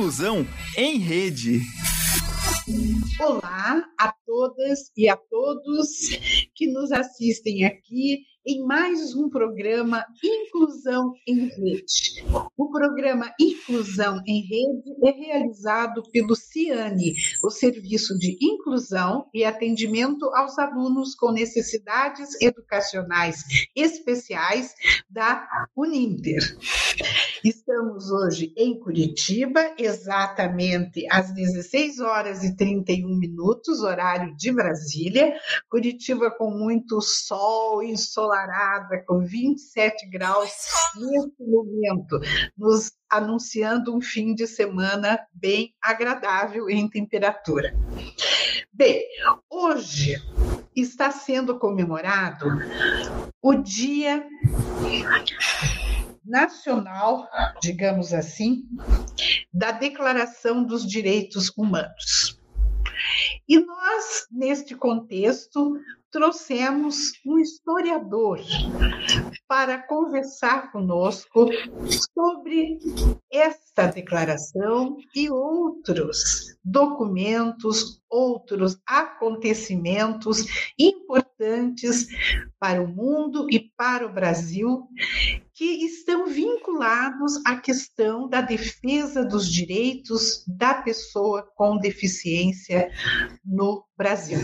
Inclusão em Rede. Olá a todas e a todos que nos assistem aqui em mais um programa Inclusão em Rede. O programa Inclusão em Rede é realizado pelo CIANE, o Serviço de Inclusão e Atendimento aos Alunos com Necessidades Educacionais Especiais da Uninter. Estamos hoje em Curitiba, exatamente às 16 horas e 31 minutos, horário de Brasília. Curitiba com muito sol, ensolarada, com 27 graus nesse momento, nos anunciando um fim de semana bem agradável em temperatura. Bem, hoje está sendo comemorado o Dia nacional, digamos assim, da Declaração dos Direitos Humanos. E nós, neste contexto, trouxemos um historiador para conversar conosco sobre esta declaração e outros documentos, outros acontecimentos importantes para o mundo e para o Brasil que estão vinculados à questão da defesa dos direitos da pessoa com deficiência no Brasil.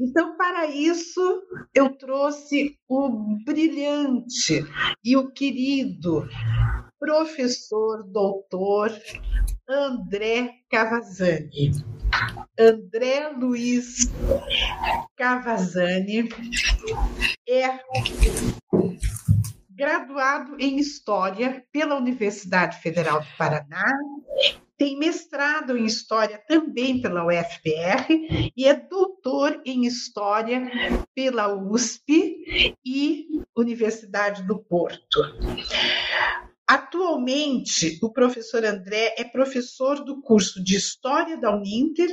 Então, para isso, eu trouxe o brilhante e o querido professor doutor André Cavazzani. André Luiz Cavazzani é graduado em História pela Universidade Federal do Paraná, tem mestrado em História também pela UFPR e é doutor em História pela USP e Universidade do Porto. Atualmente, o professor André é professor do curso de História da Uninter,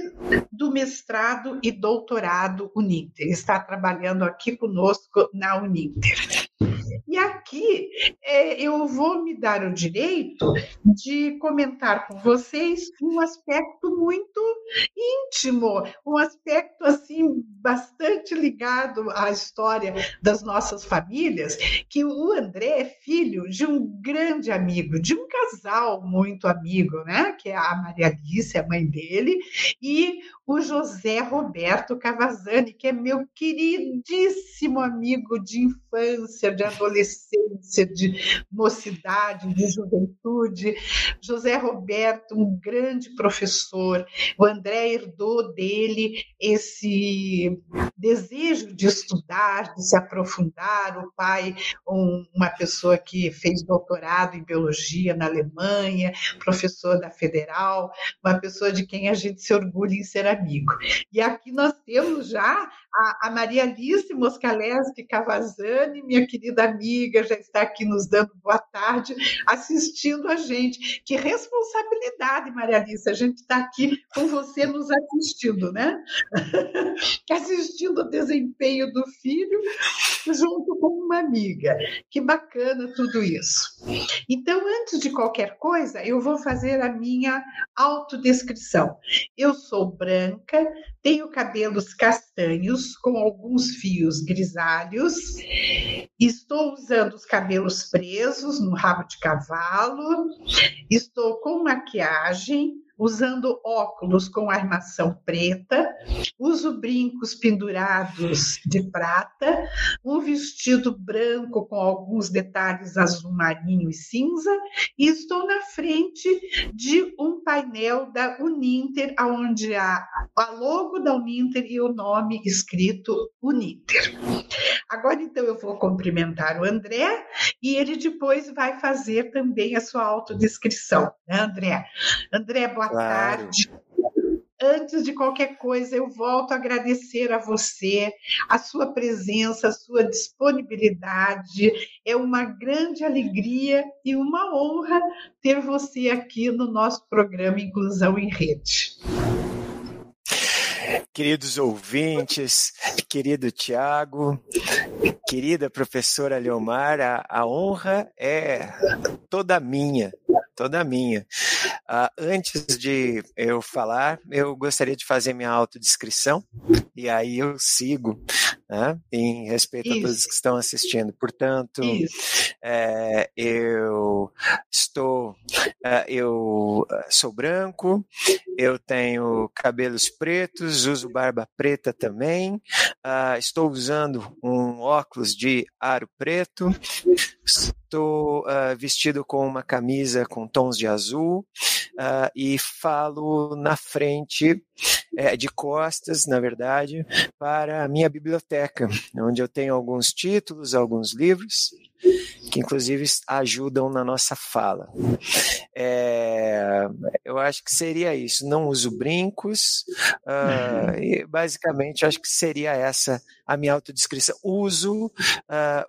do mestrado e doutorado Uninter. Está trabalhando aqui conosco na Uninter. E aqui é, eu vou me dar o direito de comentar com vocês um aspecto muito íntimo, um aspecto assim bastante ligado à história das nossas famílias, que o André é filho de um grande amigo, de um casal muito amigo, né? Que é a Maria Alice, a mãe dele, e o José Roberto Cavazzani, que é meu queridíssimo amigo de infância, de adolescência, de mocidade, de juventude. José Roberto, um grande professor. O André herdou dele esse desejo de estudar, de se aprofundar. O pai, um, uma pessoa que fez doutorado em biologia na Alemanha, professor da Federal, uma pessoa de quem a gente se orgulha em ser amigo. E aqui nós temos já a, a Maria Alice Moscaleski Cavazzani, minha querida amiga, já está aqui nos dando boa tarde, assistindo a gente. Que responsabilidade, Maria Alice, a gente está aqui com você nos assistindo, né? assistindo o desempenho do filho junto com uma amiga. Que bacana tudo isso. Então, antes de qualquer coisa, eu vou fazer a minha autodescrição. Eu sou branca, tenho cabelos castanhos com alguns fios grisalhos, estou usando os cabelos presos no rabo de cavalo, estou com maquiagem, usando óculos com armação preta, uso brincos pendurados de prata, um vestido branco com alguns detalhes azul marinho e cinza, e estou na frente de um painel da Uninter, onde há a logo da Uninter e o nome escrito Uninter. Agora, então, eu vou cumprimentar o André e ele depois vai fazer também a sua autodescrição, né, André? André, boa claro. tarde. Antes de qualquer coisa, eu volto a agradecer a você, a sua presença, a sua disponibilidade. É uma grande alegria e uma honra ter você aqui no nosso programa Inclusão em Rede. Queridos ouvintes, querido Tiago, querida professora Leomar, a, a honra é toda minha toda minha. Uh, antes de eu falar, eu gostaria de fazer minha autodescrição, e aí eu sigo né, em respeito Isso. a todos que estão assistindo. Portanto, é, eu estou, uh, eu sou branco, eu tenho cabelos pretos, uso barba preta também, uh, estou usando um óculos de aro preto, estou uh, vestido com uma camisa com tons de azul uh, e falo na frente, é, de costas, na verdade, para a minha biblioteca, onde eu tenho alguns títulos, alguns livros, que inclusive ajudam na nossa fala. É, eu acho que seria isso. Não uso brincos, uh, e basicamente acho que seria essa a minha autodescrição. Uso uh,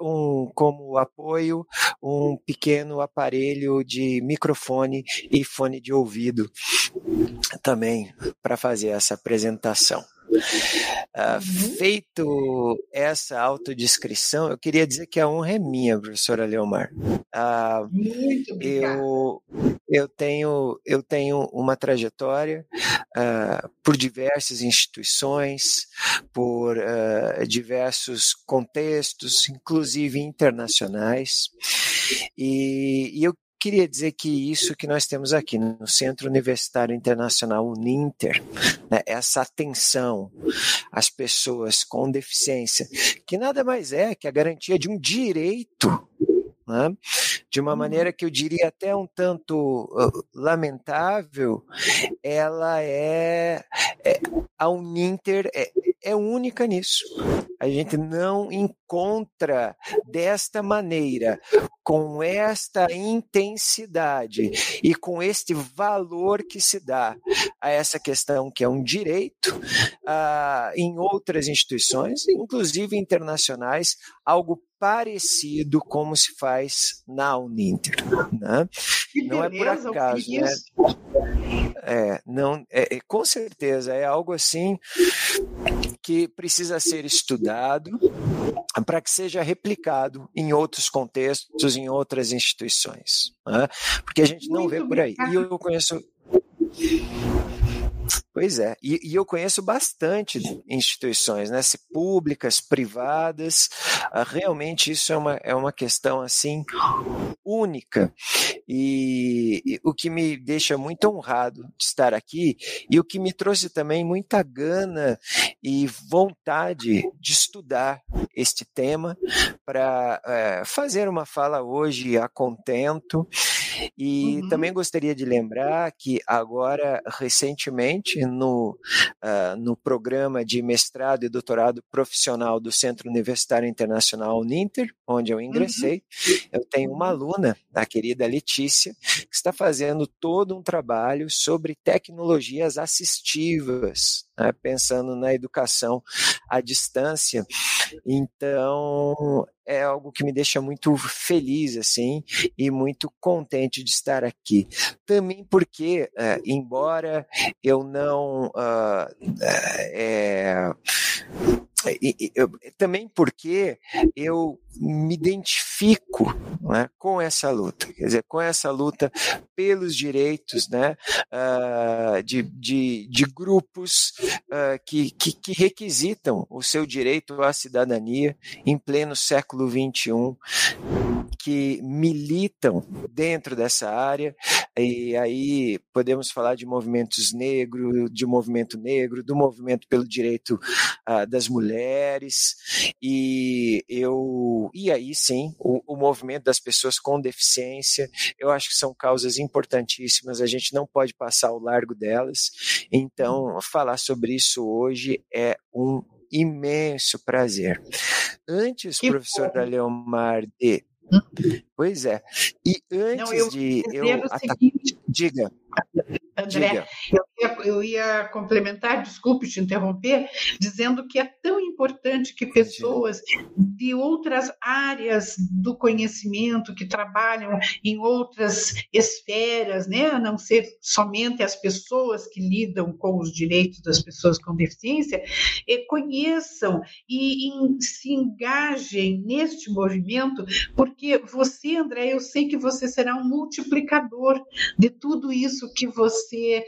um, como apoio um pequeno aparelho de microfone e fone de ouvido também para fazer essa apresentação. Uh, uhum. Feito essa autodescrição, eu queria dizer que a honra é minha, professora Leomar. Uh, Muito obrigada. Eu, eu, tenho, eu tenho uma trajetória uh, por diversas instituições, por diversos contextos, inclusive internacionais, e, e eu queria dizer que isso que nós temos aqui no Centro Universitário Internacional Uninter, né, essa atenção às pessoas com deficiência, que nada mais é que a garantia de um direito né? de uma maneira que eu diria até um tanto lamentável, ela é, é a Uninter é, é única nisso. A gente não encontra desta maneira, com esta intensidade e com este valor que se dá a essa questão que é um direito uh, em outras instituições, inclusive internacionais, algo parecido como se faz na Uninter. Né? Não é por acaso, né? É, não, é, é, com certeza é algo assim que precisa ser estudado para que seja replicado em outros contextos, em outras instituições, né? porque a gente não Muito vê por aí. E eu conheço ハハハハ! Pois é, e, e, eu conheço bastante instituições, né, se públicas, privadas, uh, realmente isso é uma, é uma questão assim única e, e, o que me deixa muito honrado de estar aqui e o que me trouxe também muita gana e vontade de estudar este tema para uh, fazer uma fala hoje a contento e uhum. também gostaria de lembrar que agora, recentemente, no, uh, no programa de mestrado e doutorado profissional do Centro Universitário Internacional Uninter, onde eu uhum. ingressei, uhum. eu tenho uma aluna, a querida Letícia, que está fazendo todo um trabalho sobre tecnologias assistivas, né, pensando na educação à distância. Então, é algo que me deixa muito feliz, assim, e muito contente de estar aqui. Também porque, é, embora eu não uh, é, também porque eu me identifico né, com essa luta, quer dizer, com essa luta pelos direitos né, uh, de, de, de, grupos uh, que, que, que, requisitam o seu direito à cidadania em pleno século XXI, que militam dentro dessa área, e aí podemos falar de movimentos negros, de movimento negro, do movimento pelo direito uh, das mulheres, e eu e aí sim o, o movimento das pessoas com deficiência, eu acho que são causas importantíssimas, a gente não pode passar ao largo delas, então falar sobre isso hoje é um imenso prazer. Antes, que professora bom. Leomar, de Pois é. E antes Não, eu de eu atacar... diga. André, eu ia, eu ia, complementar, desculpe te interromper, dizendo que é tão importante que pessoas de outras áreas do conhecimento, que trabalham em outras esferas, né, a não ser somente as pessoas que lidam com os direitos das pessoas com deficiência, conheçam e, e se engajem neste movimento, porque você, André, eu sei que você será um multiplicador de tudo isso que você você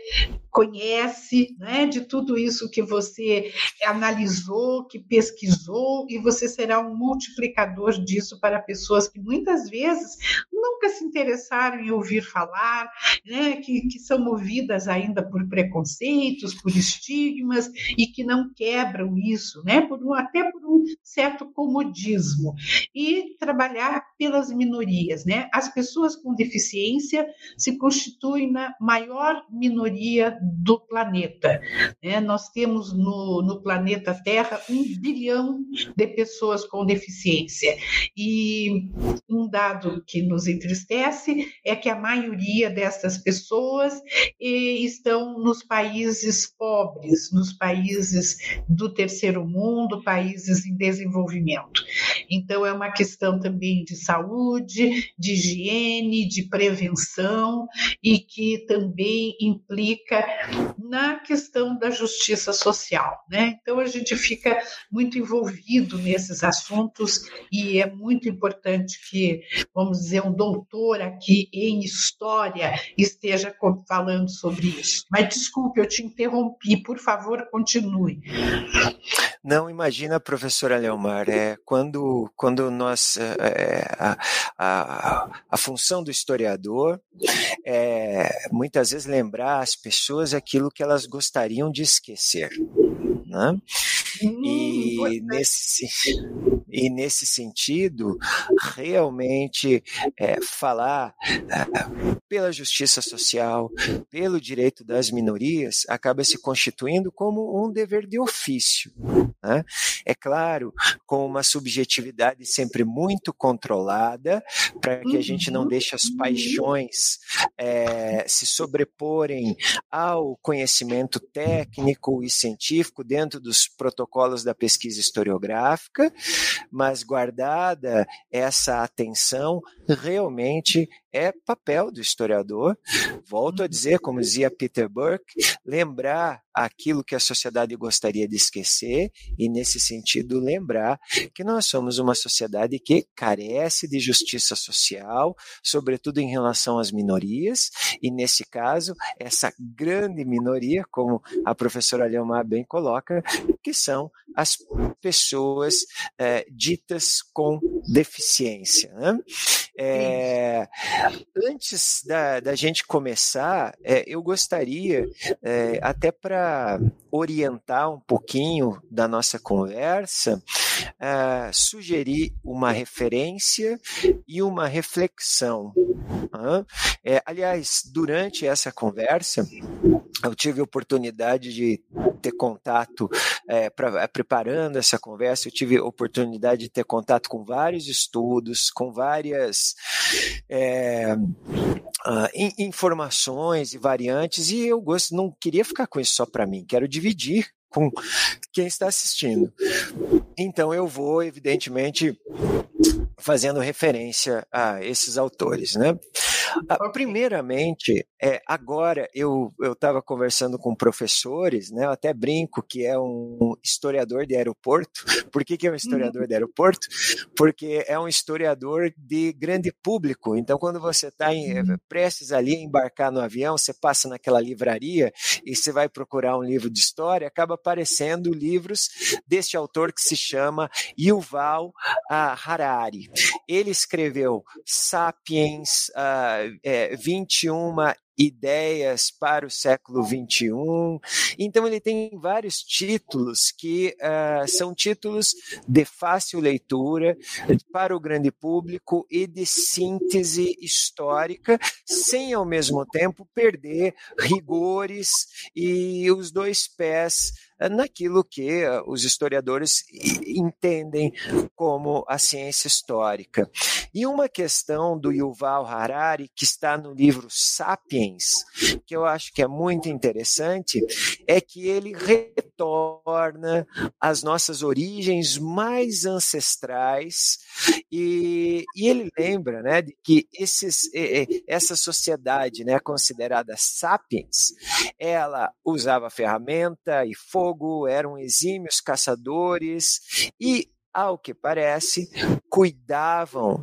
conhece, né, de tudo isso que você analisou, que pesquisou, e você será um multiplicador disso para pessoas que muitas vezes nunca se interessaram em ouvir falar, né, que, que são movidas ainda por preconceitos, por estigmas e que não quebram isso, né, por um, até por um certo comodismo. E trabalhar pelas minorias, né? As pessoas com deficiência se constituem na maior minoria do planeta. Né? Nós temos no, no planeta Terra um bilhão de pessoas com deficiência. E um dado que nos entristece é que a maioria dessas pessoas estão nos países pobres, nos países do terceiro mundo, países em desenvolvimento. Então, é uma questão também de saúde, de higiene, de prevenção e que também implica na questão da justiça social. Né? Então, a gente fica muito envolvido nesses assuntos e é muito importante que, vamos dizer, um doutor aqui em história esteja falando sobre isso. Mas desculpe, eu te interrompi, por favor, continue. Não, imagina, professora Leomar, é, quando, quando nós. É, a, a, a função do historiador é muitas vezes lembrar às pessoas aquilo que elas gostariam de esquecer. Né? Hum, e nesse, e nesse sentido, realmente é, falar é, pela justiça social, pelo direito das minorias, acaba se constituindo como um dever de ofício. Né? É claro, com uma subjetividade sempre muito controlada, para que a gente não deixe as paixões é, se sobreporem ao conhecimento técnico e científico dentro dos protocolos da pesquisa historiográfica, mas guardada essa atenção, realmente é papel do historiador. Volto a dizer, como dizia Peter Burke, lembrar aquilo que a sociedade gostaria de esquecer e, nesse sentido, lembrar que nós somos uma sociedade que carece de justiça social, sobretudo em relação às minorias, e, nesse caso, essa grande minoria, como a professora Leomar bem coloca, que são as pessoas é, ditas com deficiência. Né? É, antes da, da, gente começar, é, eu gostaria, é, até para orientar um pouquinho da nossa conversa, é, sugerir uma referência e uma reflexão. É, aliás, durante essa conversa, eu tive oportunidade de ter contato, é, pra, é, preparando essa conversa, eu tive oportunidade de ter contato com vários estudos, com várias é, informações e variantes, e eu gosto, não queria ficar com isso só para mim, quero dividir com quem está assistindo. Então eu vou, evidentemente, fazendo referência a esses autores, né? Ah, primeiramente, é, agora eu estava conversando com professores, né? Eu até brinco que é um historiador de aeroporto. Por que, que é um historiador uhum. de aeroporto? Porque é um historiador de grande público. Então, quando você está uhum. prestes ali a embarcar no avião, você passa naquela livraria e você vai procurar um livro de história, acaba aparecendo livros deste autor que se chama Yuval Harari. Ele escreveu Sapiens, uh, é, 21 ideias para o século 21. Então ele tem vários títulos que uh, são títulos de fácil leitura para o grande público e de síntese histórica, sem ao mesmo tempo perder rigores e os dois pés naquilo que os historiadores entendem como a ciência histórica. E uma questão do Yuval Harari, que está no livro Sapiens, que eu acho que é muito interessante, é que ele retorna às nossas origens mais ancestrais e, e ele lembra né, de que esses, essa sociedade né, considerada sapiens, ela usava ferramenta e fogo, eram exímios caçadores e, ao que parece, cuidavam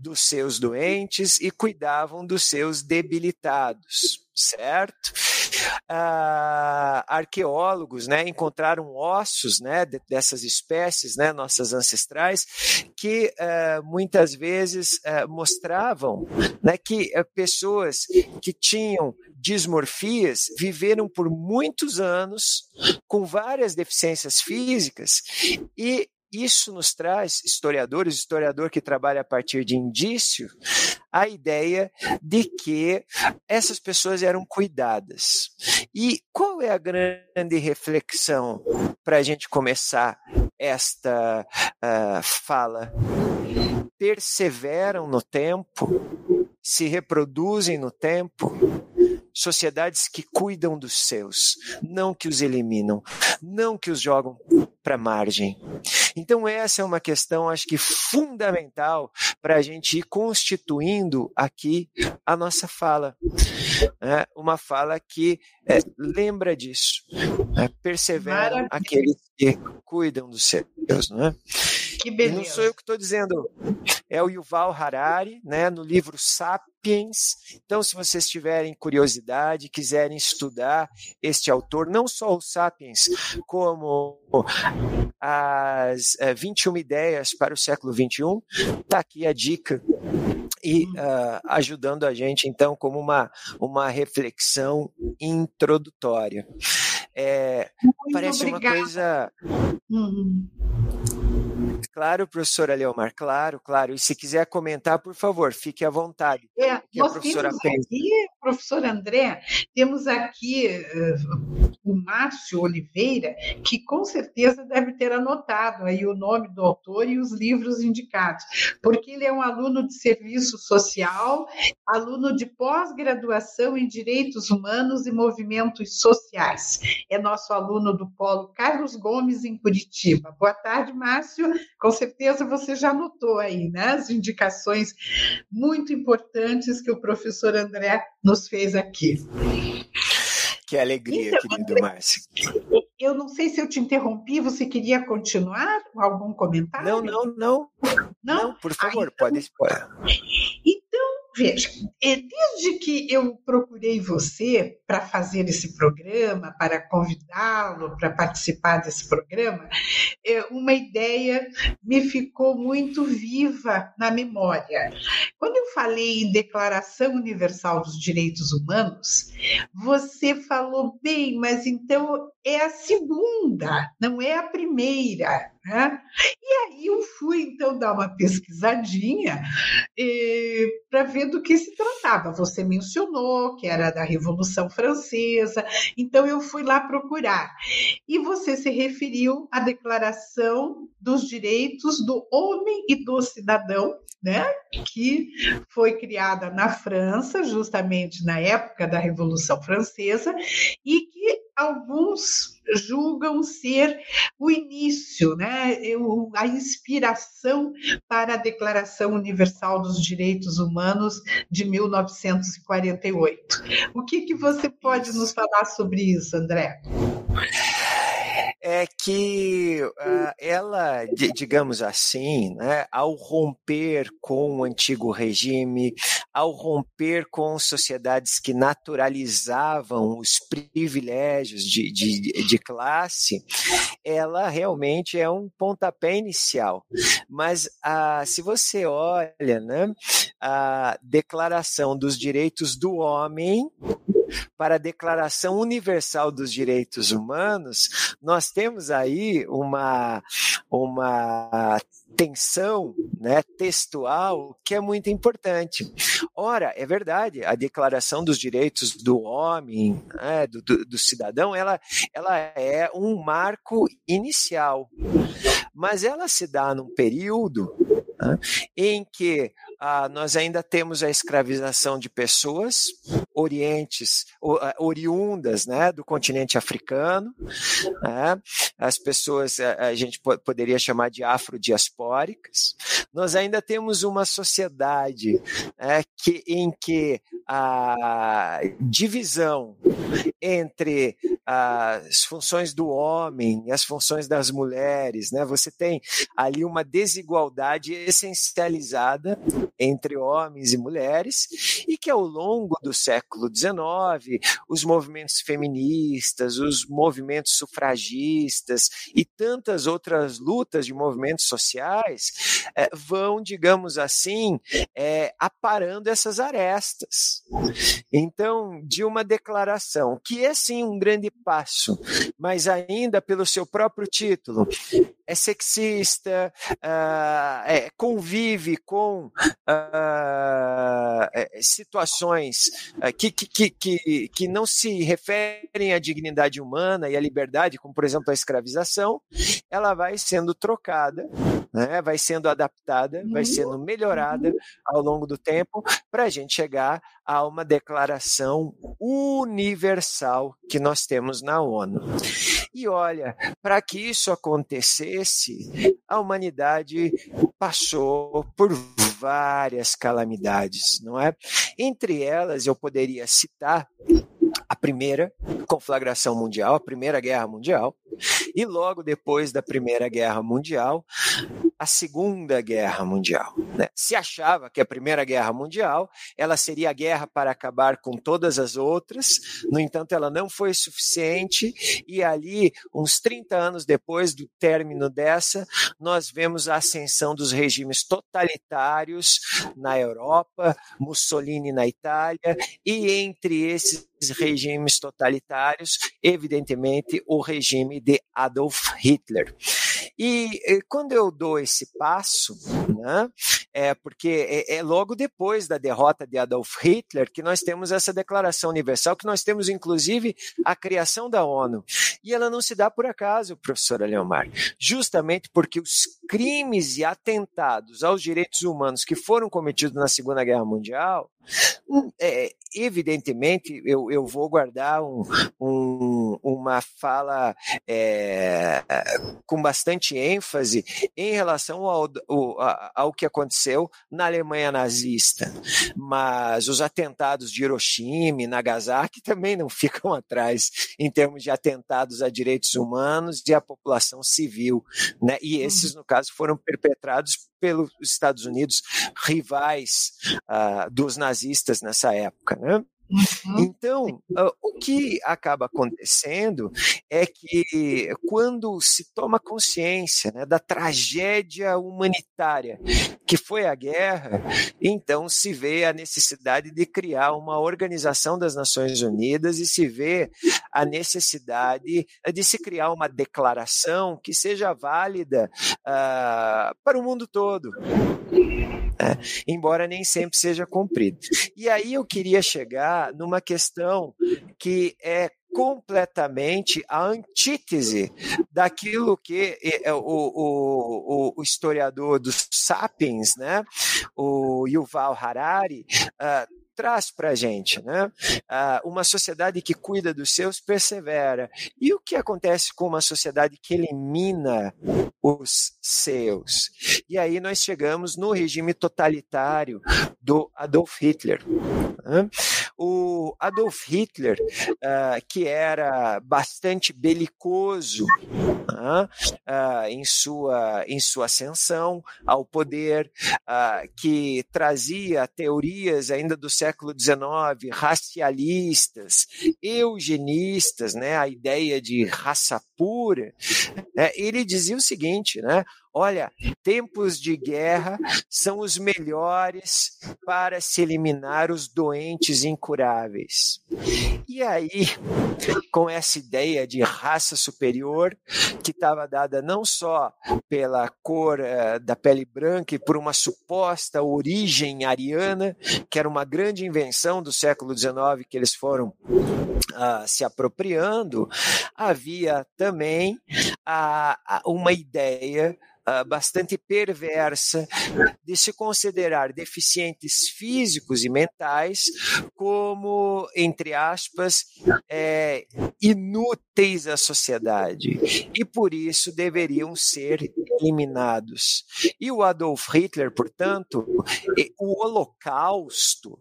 dos seus doentes e cuidavam dos seus debilitados, certo? Ah, arqueólogos né, encontraram ossos né, dessas espécies, né, nossas ancestrais, que ah, muitas vezes ah, mostravam né, que ah, pessoas que tinham dismorfias viveram por muitos anos com várias deficiências físicas e isso nos traz, historiadores, historiador que trabalha a partir de indício, a ideia de que essas pessoas eram cuidadas. E qual é a grande reflexão para a gente começar esta uh, fala? Perseveram no tempo, se reproduzem no tempo, sociedades que cuidam dos seus, não que os eliminam, não que os jogam para a margem. Então, essa é uma questão, acho que fundamental para a gente ir constituindo aqui a nossa fala. É uma fala que é, lembra disso, é, perseveram Maravilha. aqueles que cuidam dos seus, não é? Que beleza. E não sou eu que estou dizendo, é o Yuval Harari, né, no livro Sapiens. Então, se vocês tiverem curiosidade, quiserem estudar este autor, não só o Sapiens, como as é, 21 ideias para o século 21, está aqui a dica e uh, ajudando a gente, então, como uma, uma reflexão introdutória. É, parece obrigada. uma coisa. Uhum. Claro, professora Leomar, claro, claro. E se quiser comentar, por favor, fique à vontade. É, nós professora temos pensa. aqui, professor André, temos aqui uh, o Márcio Oliveira, que com certeza deve ter anotado aí o nome do autor e os livros indicados, porque ele é um aluno de serviço social, aluno de pós-graduação em Direitos Humanos e Movimentos Sociais. É nosso aluno do Polo Carlos Gomes, em Curitiba. Boa tarde, Márcio. Com certeza você já notou aí, né? As indicações muito importantes que o professor André nos fez aqui. Que alegria, então, querido Márcio. Eu não sei se eu te interrompi, você queria continuar com algum comentário? Não, não, não. Não, não por favor, ah, então... pode. Então, Veja, é, desde que eu procurei você para fazer esse programa, para convidá-lo para participar desse programa, é, uma ideia me ficou muito viva na memória. Quando eu falei em Declaração Universal dos Direitos Humanos, você falou bem, mas então é a segunda, não é a primeira. Né? E aí eu fui então dar uma pesquisadinha eh, para ver do que se tratava. Você mencionou que era da Revolução Francesa, então eu fui lá procurar. E você se referiu à Declaração dos Direitos do Homem e do Cidadão, né? que foi criada na França, justamente na época da Revolução Francesa, e que alguns julgam ser o início, né, a inspiração para a Declaração Universal dos Direitos Humanos de 1948. O que, que você pode nos falar sobre isso, André? É que uh, ela, digamos assim, né, ao romper com o antigo regime, ao romper com sociedades que naturalizavam os privilégios de, de, de classe, ela realmente é um pontapé inicial. Mas uh, se você olha né, a Declaração dos Direitos do Homem, para a Declaração Universal dos Direitos Humanos, nós temos aí uma, uma tensão né, textual que é muito importante. Ora, é verdade, a Declaração dos Direitos do Homem, né, do, do, do, cidadão, ela, ela é um marco inicial, mas ela se dá num período né, em que ah, nós ainda temos a escravização de pessoas orientes, ah, oriundas né, do continente africano, né, as pessoas a, gente poderia chamar de afrodiaspóricas. Nós ainda temos uma sociedade né, que, em que a divisão entre as funções do homem as funções das mulheres, né? Você tem ali uma desigualdade essencializada entre homens e mulheres e que ao longo do século XIX os movimentos feministas, os movimentos sufragistas e tantas outras lutas de movimentos sociais é, vão, digamos assim, é, aparando essas arestas. Então, de uma declaração que é sim um grande passo, mas ainda pelo seu próprio título, é sexista, uh, é, convive com uh, situações uh, que, que, que, que não se referem à dignidade humana e à liberdade, como por exemplo a escravização, ela vai sendo trocada, né, vai sendo adaptada, vai sendo melhorada ao longo do tempo para a gente chegar a uma declaração universal que nós temos na ONU. E olha, para que isso acontecesse, a humanidade passou por várias calamidades, não é? Entre elas, eu poderia citar a primeira conflagração mundial, a primeira guerra mundial, e logo depois da primeira guerra mundial, a Segunda Guerra Mundial. Né? Se achava que a Primeira Guerra Mundial ela seria a guerra para acabar com todas as outras, no entanto, ela não foi suficiente, e ali, uns 30 anos depois do término dessa, nós vemos a ascensão dos regimes totalitários na Europa, Mussolini na Itália, e entre esses regimes totalitários, evidentemente, o regime de Adolf Hitler. E, e quando eu dou esse passo, né, é porque é, é, logo depois da derrota de Adolf Hitler que nós temos essa declaração universal, que nós temos inclusive a criação da ONU. E ela não se dá por acaso, professora Leomar, justamente porque os crimes e atentados aos direitos humanos que foram cometidos na Segunda Guerra Mundial, hum, é, evidentemente, eu, eu vou guardar um, um, uma fala é, com bastante ênfase em relação ao, ao, ao que aconteceu na Alemanha nazista. Mas os atentados de Hiroshima e Nagasaki também não ficam atrás em termos de atentados a direitos humanos e a população civil. Né? E esses, no caso, foram perpetrados pelos Estados Unidos, rivais uh, dos nazistas nessa época. Né? Uhum. Então, o que acaba acontecendo é que quando se toma consciência né, da tragédia humanitária que foi a guerra, então se vê a necessidade de criar uma organização das Nações Unidas e se vê a necessidade de se criar uma declaração que seja válida uh, para o mundo todo né? embora nem sempre seja cumprido. E aí eu queria chegar numa questão que é completamente a antítese daquilo que é, o, o, o historiador dos Sapiens, né, o Yuval Harari, uh, traz para a gente. Né? Ah, uma sociedade que cuida dos seus persevera. E o que acontece com uma sociedade que elimina os seus? E aí nós chegamos no regime totalitário do Adolf Hitler. Né? O Adolf Hitler, ah, que era bastante belicoso né? ah, em, sua, em sua ascensão ao poder, ah, que trazia teorias ainda do século XIX, racialistas, eugenistas, né, a ideia de raça pura, né, ele dizia o seguinte, né? Olha, tempos de guerra são os melhores para se eliminar os doentes incuráveis. E aí, com essa ideia de raça superior, que estava dada não só pela cor uh, da pele branca e por uma suposta origem ariana, que era uma grande invenção do século XIX que eles foram uh, se apropriando, havia também uh, uma ideia uh, bastante perversa de se considerar deficientes físicos e mentais como, entre aspas, é, inúteis à sociedade e por isso deveriam ser eliminados. E o Adolf Hitler, portanto, o Holocausto,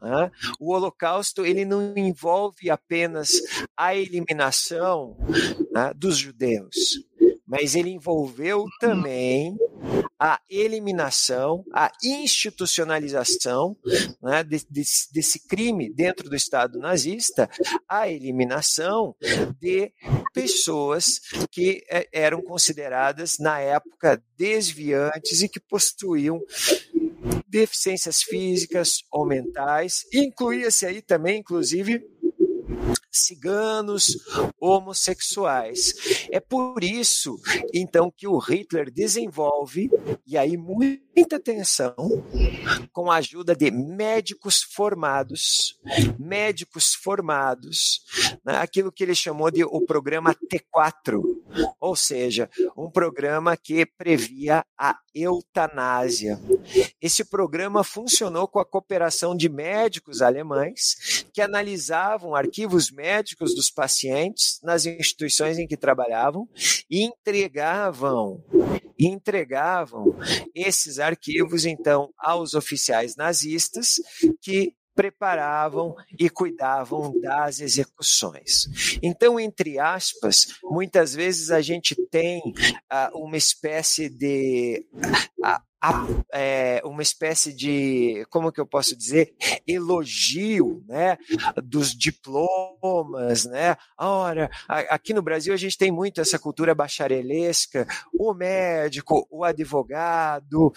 né, o Holocausto ele não envolve apenas a eliminação né, dos judeus, mas ele envolveu também a eliminação, a institucionalização né, desse, crime dentro do Estado nazista, a eliminação de pessoas que eh, eram consideradas, na época, desviantes e que possuíam deficiências físicas ou mentais, incluía-se aí também, inclusive, ciganos, homossexuais. É por isso, então, que o Hitler desenvolve, e aí muita atenção, com a ajuda de médicos formados, médicos formados, né, aquilo que ele chamou de o programa T4, ou seja, um programa que previa a eutanásia. Esse programa funcionou com a cooperação de médicos alemães que analisavam arquivos médicos dos pacientes nas instituições em que trabalhavam e entregavam entregavam esses arquivos então aos oficiais nazistas que preparavam e cuidavam das execuções. Então, entre aspas, muitas vezes a gente tem uh, uma espécie de uh, é, uma espécie de, como que eu posso dizer, elogio, né, dos diplomas, né? Ora, aqui no Brasil a gente tem muito essa cultura bacharelesca, o médico, o advogado,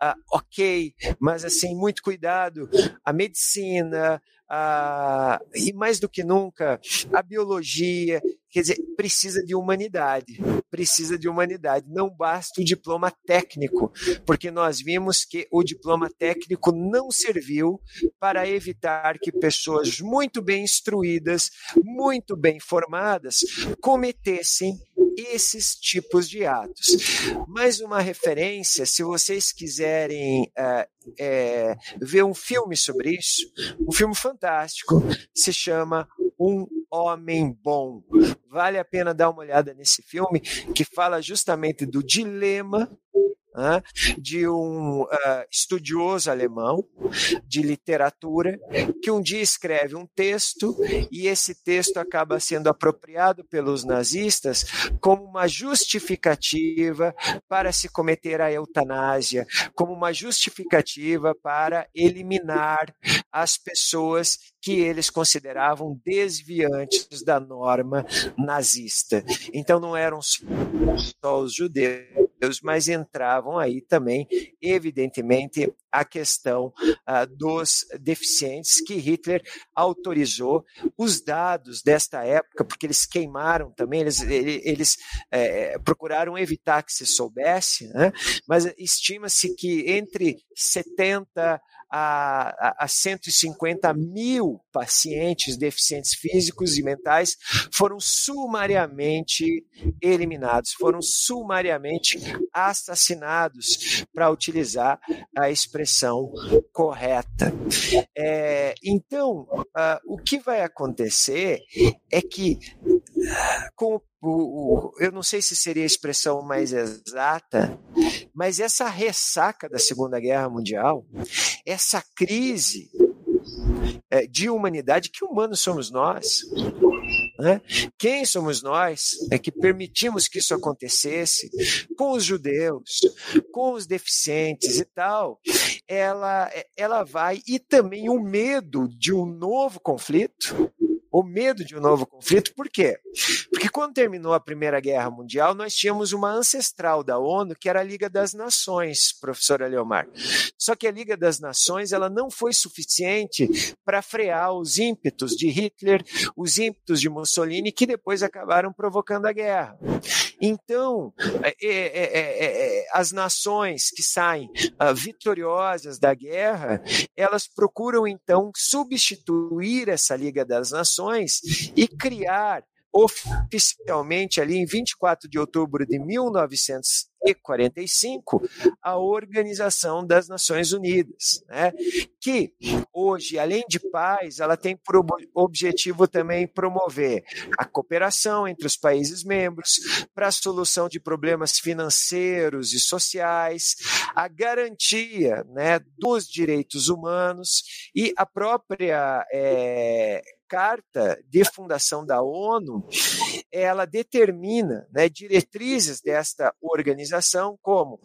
ah, ok, mas assim, muito cuidado, a medicina, ah, e mais do que nunca, a biologia, quer dizer, precisa de humanidade, precisa de humanidade. Não basta o diploma técnico, porque nós vimos que o diploma técnico não serviu para evitar que pessoas muito bem instruídas, muito bem formadas, cometessem esses tipos de atos. Mais uma referência, se vocês quiserem é, é, ver um filme sobre isso, um filme fantástico, se chama Um Homem Bom. Vale a pena dar uma olhada nesse filme, que fala justamente do dilema de um uh, estudioso alemão de literatura que um dia escreve um texto e esse texto acaba sendo apropriado pelos nazistas como uma justificativa para se cometer a eutanásia, como uma justificativa para eliminar as pessoas que eles consideravam desviantes da norma nazista. Então não eram só os judeus mas entravam aí também, evidentemente, a questão uh, dos deficientes, que Hitler autorizou os dados desta época, porque eles queimaram também, eles, eles é, procuraram evitar que se soubesse, né? mas estima-se que entre 70 a, a 150 mil pacientes deficientes físicos e mentais foram sumariamente eliminados, foram sumariamente assassinados, para utilizar a expressão correta. É, então, uh, o que vai acontecer é que, com o, o, eu não sei se seria a expressão mais exata, mas essa ressaca da Segunda Guerra Mundial, essa crise é, de humanidade, que humanos somos nós? Né? Quem somos nós é que permitimos que isso acontecesse com os judeus, com os deficientes e tal? Ela, ela vai, e também o medo de um novo conflito, o medo de um novo conflito. Por quê? Porque quando terminou a Primeira Guerra Mundial, nós tínhamos uma ancestral da ONU, que era a Liga das Nações, professora Leomar. Só que a Liga das Nações ela não foi suficiente para frear os ímpetos de Hitler, os ímpetos de Mussolini, que depois acabaram provocando a guerra. Então, é, é, é, as nações que saem uh, vitoriosas da guerra, elas procuram então substituir essa Liga das Nações e criar oficialmente ali em 24 de outubro de 1945 a Organização das Nações Unidas, né? que hoje, além de paz, ela tem por objetivo também promover a cooperação entre os países membros para a solução de problemas financeiros e sociais, a garantia né, dos direitos humanos e a própria é, carta de fundação da ONU, ela determina né, diretrizes desta organização, como,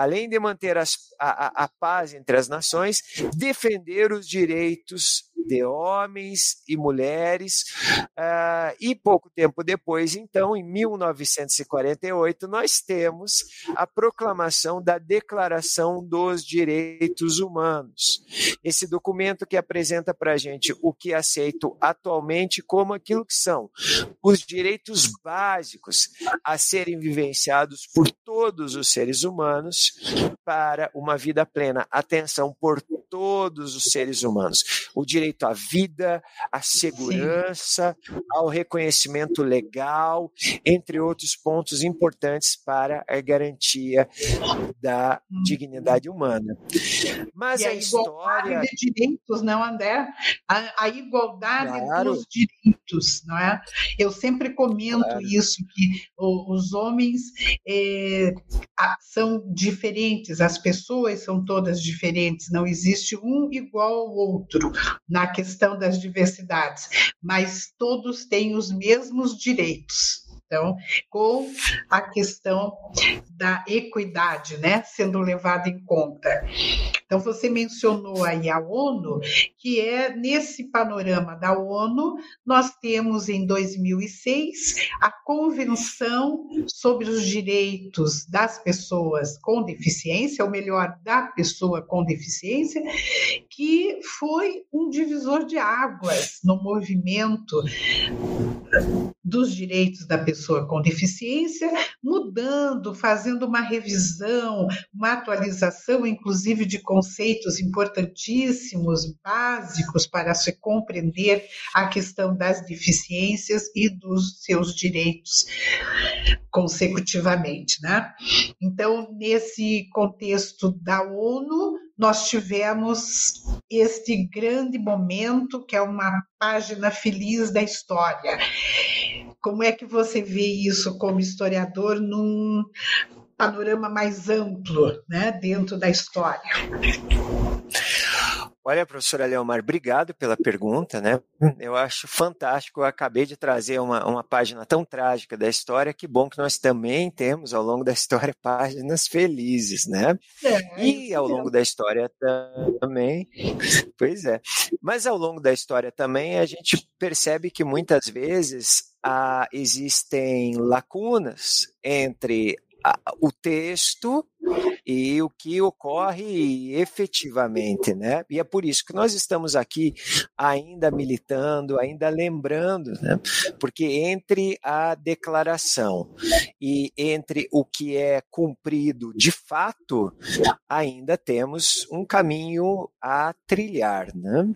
além de manter as, a, a, paz entre as nações, defender os direitos de homens e mulheres. Uh, e pouco tempo depois, então, em 1948, nós temos a proclamação da Declaração dos Direitos Humanos. Esse documento que apresenta para a gente o que é aceito atualmente como aquilo que são os direitos básicos a serem vivenciados por todos os seres humanos para uma vida plena. Atenção por todos os seres humanos. O direito à vida, à segurança, Sim. ao reconhecimento legal, entre outros pontos importantes para a garantia da dignidade humana. Mas e a, a história. de direitos, não, André? A, a igualdade claro. dos direitos, não é? Eu sempre comento claro. isso, que os homens é, são diferentes, as pessoas são todas diferentes, não existe um igual ao outro na questão das diversidades, mas todos têm os mesmos direitos. Então, com a questão da equidade, né, sendo levada em conta. Então, você mencionou aí a ONU, que é nesse panorama da ONU, nós temos em 2006 a Convenção sobre os Direitos das Pessoas com Deficiência, ou melhor, da pessoa com deficiência, que foi um divisor de águas no movimento dos direitos da pessoa com deficiência, mudando, fazendo uma revisão, uma atualização, inclusive de conceitos importantíssimos, básicos para se compreender a questão das deficiências e dos seus direitos consecutivamente, né? Então, nesse contexto da ONU, nós tivemos este grande momento, que é uma página feliz da história. Como é que você vê isso como historiador num panorama mais amplo, né, dentro da história? Olha, professora Leomar, obrigado pela pergunta, né? Eu acho fantástico. Eu acabei de trazer uma, uma página tão trágica da história. Que bom que nós também temos ao longo da história páginas felizes, né? É, e ao longo da história também, pois é. Mas ao longo da história também a gente percebe que muitas vezes ah, existem lacunas entre o texto e o que ocorre efetivamente, né? E é por isso que nós estamos aqui ainda militando, ainda lembrando, né? Porque entre a declaração e entre o que é cumprido de fato, ainda temos um caminho a trilhar, né?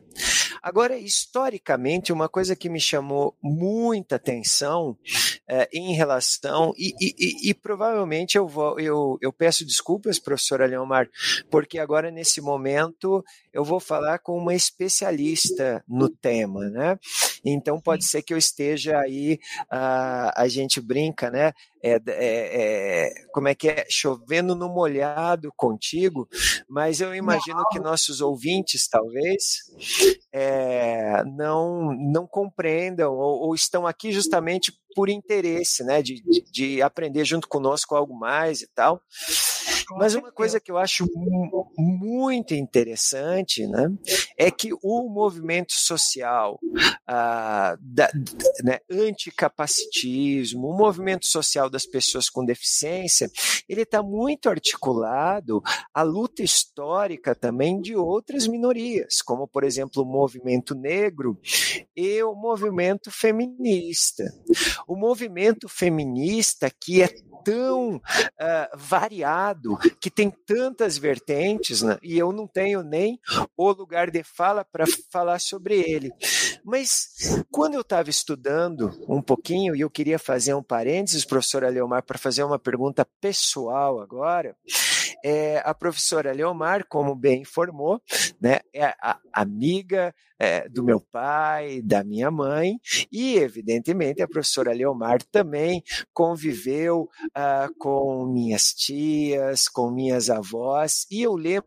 Agora, historicamente, uma coisa que me chamou muita atenção é, em relação, e, e, e, provavelmente eu, vou, eu, eu peço desculpas, professora Leomar, porque agora nesse momento eu vou falar com uma especialista no tema, né? Então pode ser que eu esteja aí, uh, a gente brinca, né? É, é, é, como é que é? Chovendo no molhado contigo, mas eu imagino que nossos ouvintes, talvez, é, não, não compreendam ou, ou, estão aqui justamente por interesse, né? De, de, de aprender junto conosco algo mais e tal. Mas uma coisa que eu acho muito interessante né, é que o movimento social ah, da, né, anticapacitismo, o movimento social das pessoas com deficiência, ele está muito articulado à luta histórica também de outras minorias, como, por exemplo, o movimento negro e o movimento feminista. O movimento feminista, que é tão uh, variado, que tem tantas vertentes, né? e eu não tenho nem o lugar de fala para falar sobre ele. Mas quando eu estava estudando um pouquinho, e eu queria fazer um parênteses, professora Leomar, para fazer uma pergunta pessoal agora, é, a professora Leomar, como bem informou, né, é a amiga é, do meu pai, da minha mãe, e, evidentemente, a professora Leomar também conviveu ah, com minhas tias, com minhas avós, e eu lembro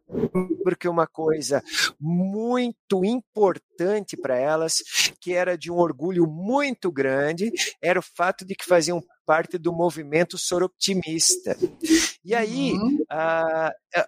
que uma coisa muito importante para elas, que era de um orgulho muito grande, era o fato de que faziam parte do movimento soroptimista. E aí, uhum.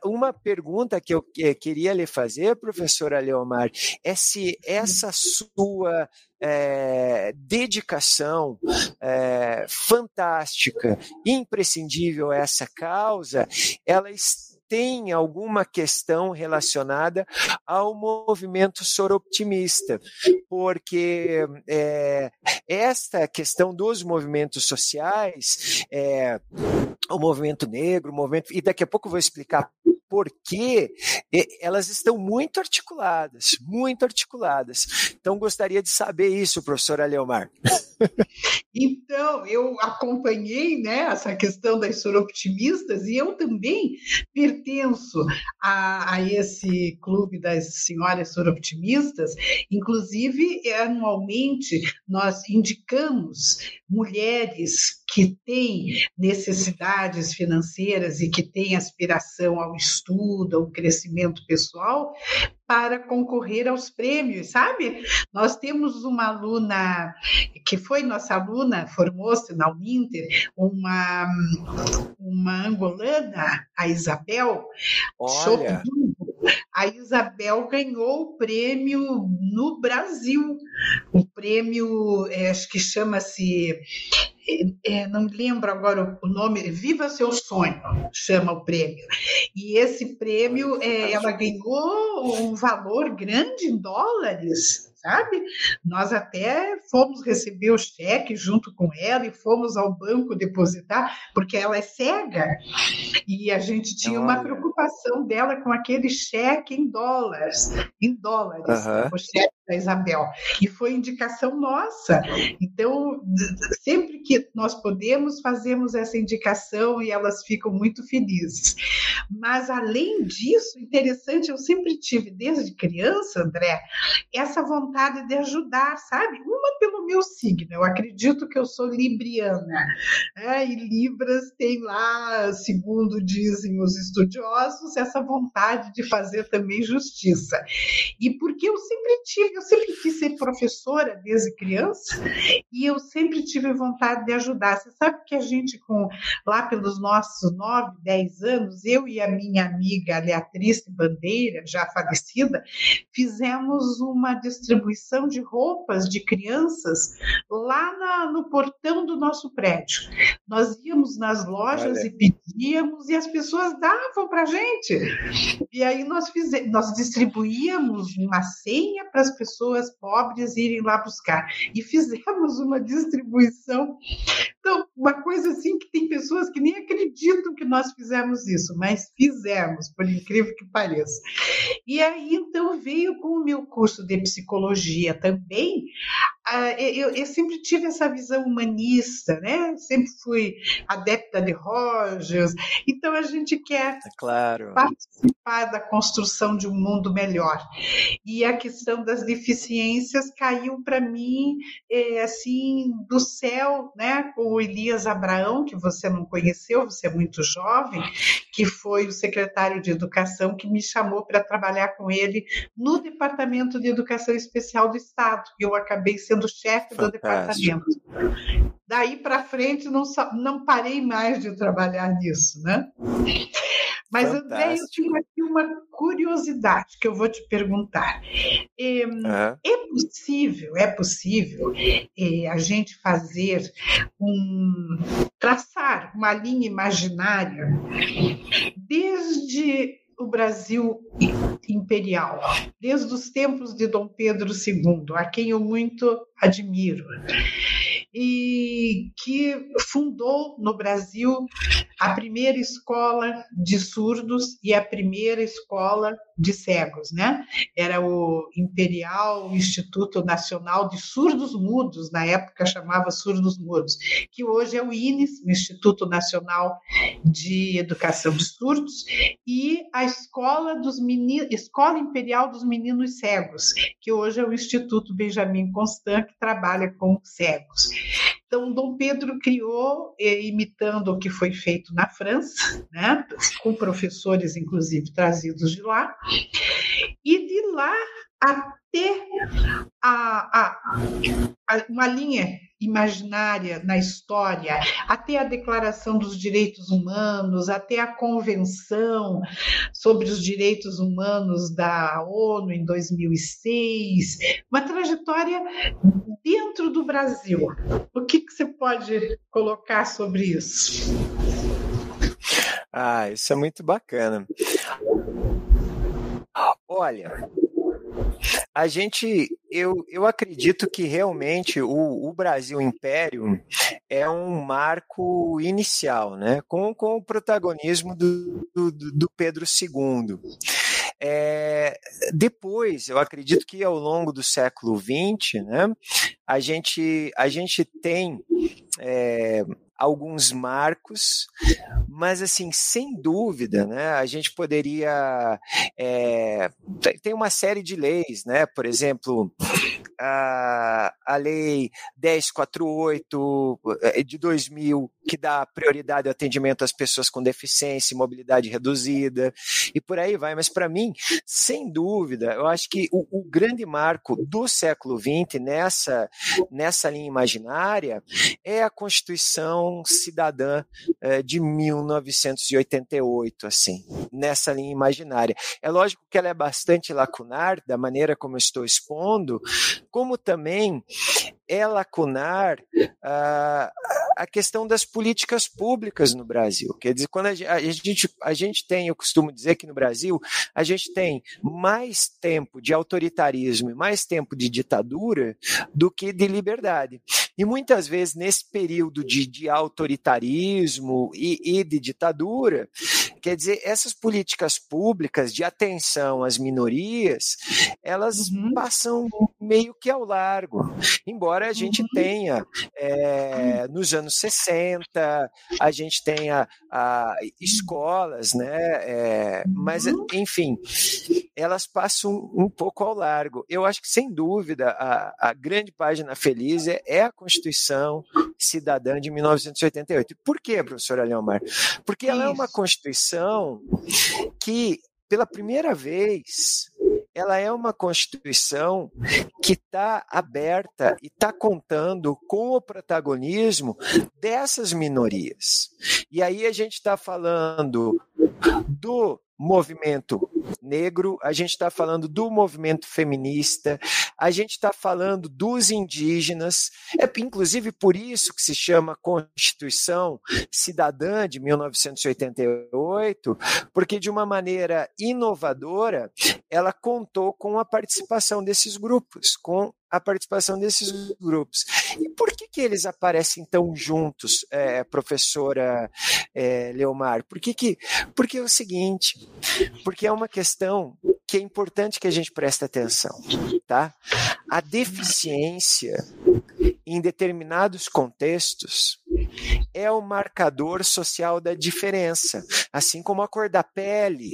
uma pergunta que eu queria lhe fazer, professora Leomar, é se essa sua é, dedicação é, fantástica, imprescindível a essa causa, ela está tem alguma questão relacionada ao movimento soroptimista, porque é, esta questão dos movimentos sociais, é, o movimento negro, o movimento, e daqui a pouco eu vou explicar porque elas estão muito articuladas, muito articuladas. Então, gostaria de saber isso, professora Leomar. Então, eu acompanhei né, essa questão das soroptimistas e eu também pertenço a, a esse clube das senhoras soroptimistas. Inclusive, anualmente, nós indicamos mulheres que têm necessidades financeiras e que têm aspiração ao estudo, ao crescimento pessoal, para concorrer aos prêmios, sabe? Nós temos uma aluna que foi nossa aluna, formou-se na Uninter, uma, uma angolana, a Isabel, Olha. a Isabel ganhou o prêmio no Brasil, o prêmio, é, acho que chama-se é, não lembro agora o nome, Viva Seu Sonho, chama o prêmio. E esse prêmio, é, ela ganhou um valor grande em dólares, sabe? Nós até fomos receber o cheque junto com ela e fomos ao banco depositar, porque ela é cega. E a gente tinha uma preocupação dela com aquele cheque em dólares, em dólares, uhum. o cheque da Isabel. E foi indicação nossa. Então, sempre que nós podemos, fazemos essa indicação e elas ficam muito felizes. Mas, além disso, interessante, eu sempre tive, desde criança, André, essa vontade de ajudar, sabe? Uma pelo meu signo, eu acredito que eu sou libriana, né? e Libras tem lá, segundo dizem os estudiosos, essa vontade de fazer também justiça. E porque eu sempre tive, eu sempre quis ser professora desde criança, e eu sempre tive vontade de ajudar. Você sabe que a gente, com lá pelos nossos nove, dez anos, eu e a minha amiga Beatriz Bandeira, já falecida, fizemos uma distribuição de roupas de crianças lá na, no portão do nosso prédio. Nós íamos nas lojas Olha. e pedíamos e as pessoas davam para gente. E aí nós fizemos, nós distribuíamos uma senha para as pessoas pobres irem lá buscar. E fizemos uma distribuição então, uma coisa assim que tem pessoas que nem acreditam que nós fizemos isso, mas fizemos, por incrível que pareça. E aí, então, veio com o meu curso de psicologia também. Eu, eu sempre tive essa visão humanista, né? Sempre fui adepta de Rogers. Então, a gente quer é claro. participar da construção de um mundo melhor. E a questão das deficiências caiu para mim, é, assim, do céu, né? Com o Elias Abraão, que você não conheceu, você é muito jovem, que foi o secretário de Educação que me chamou para trabalhar com ele no Departamento de Educação Especial do Estado. Eu acabei sendo chefe do departamento. Daí para frente não, não parei mais de trabalhar nisso, né? Mas, Fantástico. André, eu tenho aqui uma curiosidade que eu vou te perguntar. É, uhum. é possível, é possível é, a gente fazer um traçar uma linha imaginária desde o Brasil imperial, desde os tempos de Dom Pedro II, a quem eu muito admiro e que fundou no Brasil a primeira escola de surdos e a primeira escola de cegos, né? Era o Imperial Instituto Nacional de Surdos Mudos, na época chamava Surdos Mudos, que hoje é o INES, o Instituto Nacional de Educação de Surdos, e a Escola dos Escola Imperial dos Meninos Cegos, que hoje é o Instituto Benjamin Constant, que trabalha com cegos. Então, Dom Pedro criou, eh, imitando o que foi feito na França, né, com professores, inclusive, trazidos de lá, e de lá até a, a, a, uma linha imaginária na história, até a Declaração dos Direitos Humanos, até a Convenção sobre os Direitos Humanos da ONU em 2006, uma trajetória dentro do Brasil. O que, que você pode colocar sobre isso? Ah, isso é muito bacana. Olha, a gente, eu, eu acredito que realmente o, o Brasil Império é um marco inicial, né? com, com o protagonismo do, do, do Pedro II. É, depois, eu acredito que ao longo do século XX, né, a, gente, a gente tem é, alguns marcos, mas assim, sem dúvida, né, a gente poderia é, tem uma série de leis, né, por exemplo, a, a lei 1048 eh, de 2000 que dá prioridade ao atendimento às pessoas com deficiência e mobilidade reduzida, e por aí vai. Mas, para mim, sem dúvida, eu acho que o, o, grande marco do século XX nessa, nessa linha imaginária é a Constituição Cidadã é, de 1988, assim, nessa linha imaginária. É lógico que ela é bastante lacunar, da maneira como estou expondo, como também é lacunar uh, a questão das políticas públicas no Brasil. Quer dizer, quando a gente, a gente tem, eu costumo dizer que no Brasil, a gente tem mais tempo de autoritarismo e mais tempo de ditadura do que de liberdade. E muitas vezes, nesse período de, de autoritarismo e, e de ditadura, quer dizer, essas políticas públicas de atenção às minorias, elas uhum. passam meio que ao largo. Embora a gente uhum. tenha, é, nos anos 60, a gente tenha a, escolas, né? É, mas, uhum. enfim, elas passam um pouco ao largo. Eu acho que, sem dúvida, a, a grande página feliz é, é a Constituição Cidadã de 1988. Por quê, professora Leomar? Porque ela é uma Constituição que, pela primeira vez, ela é uma Constituição que está aberta e está contando com o protagonismo dessas minorias. E aí a gente está falando do movimento negro, a gente está falando do movimento feminista, a gente está falando dos indígenas, é inclusive por isso que se chama Constituição Cidadã de 1988, porque de uma maneira inovadora ela contou com a participação desses grupos, com a participação desses grupos. E por que, que eles aparecem tão juntos, é, professora é, Leomar? Por que que, porque é o seguinte, porque é uma questão que é importante que a gente preste atenção, tá? A deficiência em determinados contextos é o marcador social da diferença, assim como a cor da pele,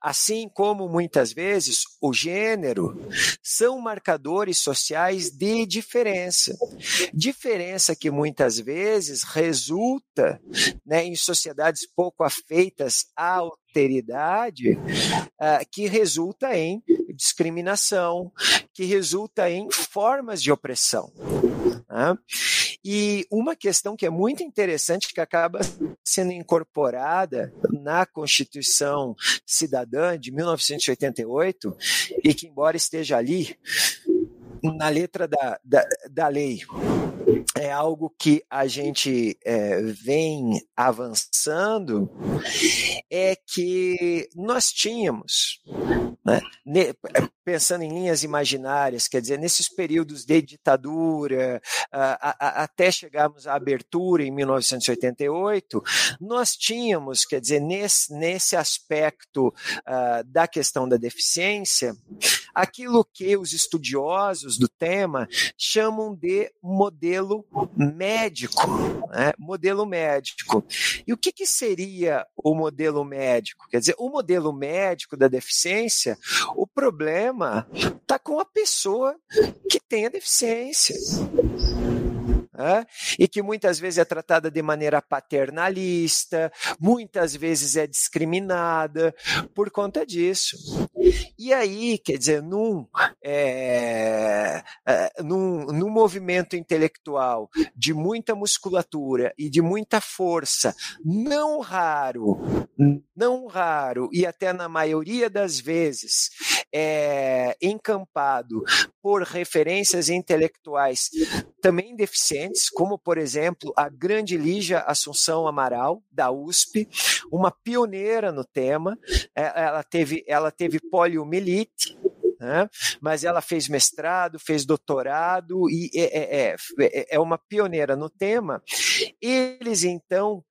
Assim como muitas vezes o gênero são marcadores sociais de diferença. Diferença que muitas vezes resulta né, em sociedades pouco afeitas à alteridade, uh, que resulta em discriminação, que resulta em formas de opressão. Né? E uma questão que é muito interessante, que acaba sendo incorporada na Constituição Cidadã de 1988, e que, embora esteja ali, na letra da, da, da lei, é algo que a gente é, vem avançando, é que nós tínhamos, né, pensando em linhas imaginárias, quer dizer, nesses períodos de ditadura, a, a, até chegarmos à abertura em 1988, nós tínhamos, quer dizer, nesse, nesse aspecto uh, da questão da deficiência, aquilo que os estudiosos do tema chamam de modelo médico. Né? Modelo médico. E o que, que seria o modelo médico? Quer dizer, o modelo médico da deficiência, o problema está com a pessoa que tem a deficiência né? e que muitas vezes é tratada de maneira paternalista, muitas vezes é discriminada por conta disso. E aí, quer dizer, num, é, é, num, num movimento intelectual de muita musculatura e de muita força, não raro, não raro, e até na maioria das vezes, é, encampado por referências intelectuais também deficientes, como, por exemplo, a grande Lígia Assunção Amaral, da USP, uma pioneira no tema. É, ela teve, ela teve poliomielite, né? mas ela fez mestrado, fez doutorado e é, é, é, é uma pioneira no tema. Eles, então,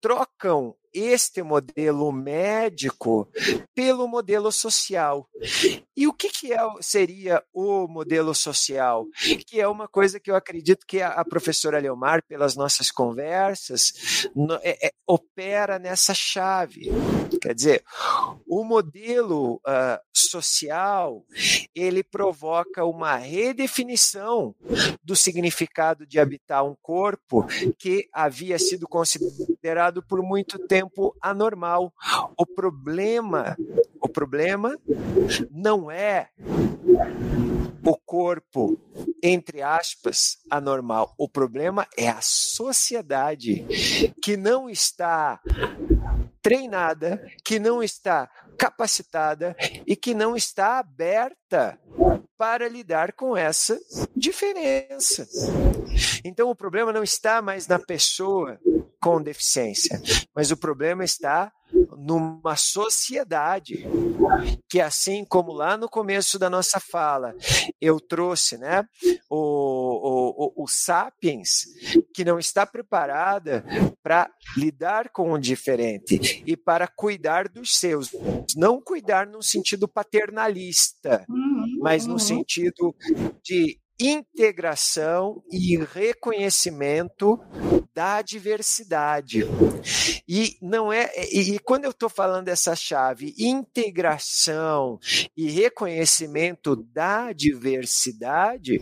trocam este modelo médico pelo modelo social. E o que, que é, seria o modelo social? Que é uma coisa que eu acredito que a, professora Leomar, pelas nossas conversas, no, é, é, opera nessa chave. Quer dizer, o modelo uh, social ele provoca uma redefinição do significado de habitar um corpo que havia sido considerado por muito tempo tempo anormal. O problema, o problema não é o corpo, entre aspas, anormal. O problema é a sociedade que não está treinada, que não está capacitada e que não está aberta para lidar com essa diferença. Então o problema não está mais na pessoa com deficiência, mas o problema está numa sociedade que, assim como lá no começo da nossa fala, eu trouxe né, o, o, o Sapiens, que não está preparada para lidar com o diferente e para cuidar dos seus. Não cuidar no sentido paternalista, uhum, mas no uhum. sentido de integração e reconhecimento da diversidade. E não é e, e quando eu estou falando dessa chave integração e reconhecimento da diversidade,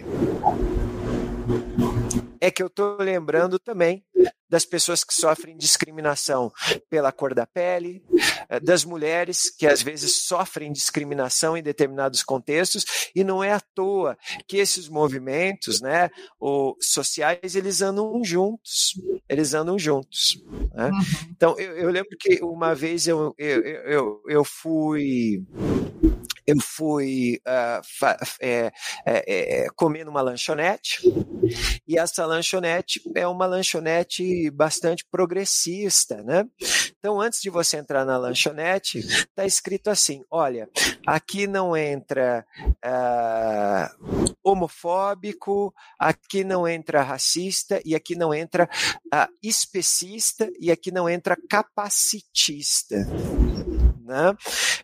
é que eu estou lembrando também das pessoas que sofrem discriminação pela cor da pele, das mulheres que às vezes sofrem discriminação em determinados contextos, e não é à toa que esses movimentos né, o, sociais eles andam juntos, eles andam juntos. Né? Uhum. Então, eu, eu, lembro que uma vez eu, eu, eu, eu fui eu fui uh, é, é, é, comer numa lanchonete, e essa lanchonete é uma lanchonete bastante progressista, né? Então, antes de você entrar na lanchonete, está escrito assim: olha, aqui não entra uh, homofóbico, aqui não entra racista, e aqui não entra uh, especista, e aqui não entra capacitista. Né?